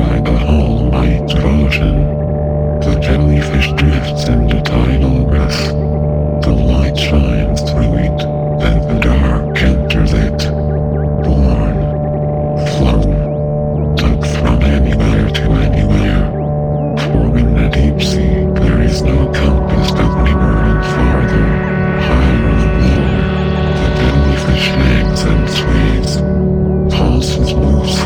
by the whole night ocean. The jellyfish drifts in the tidal breath. The light shines through it, and the dark enters it. Born, flung, took from anywhere to anywhere. For in the deep sea, there is no compass of nearer and farther, higher and lower. The jellyfish hangs and sways, pulses moves.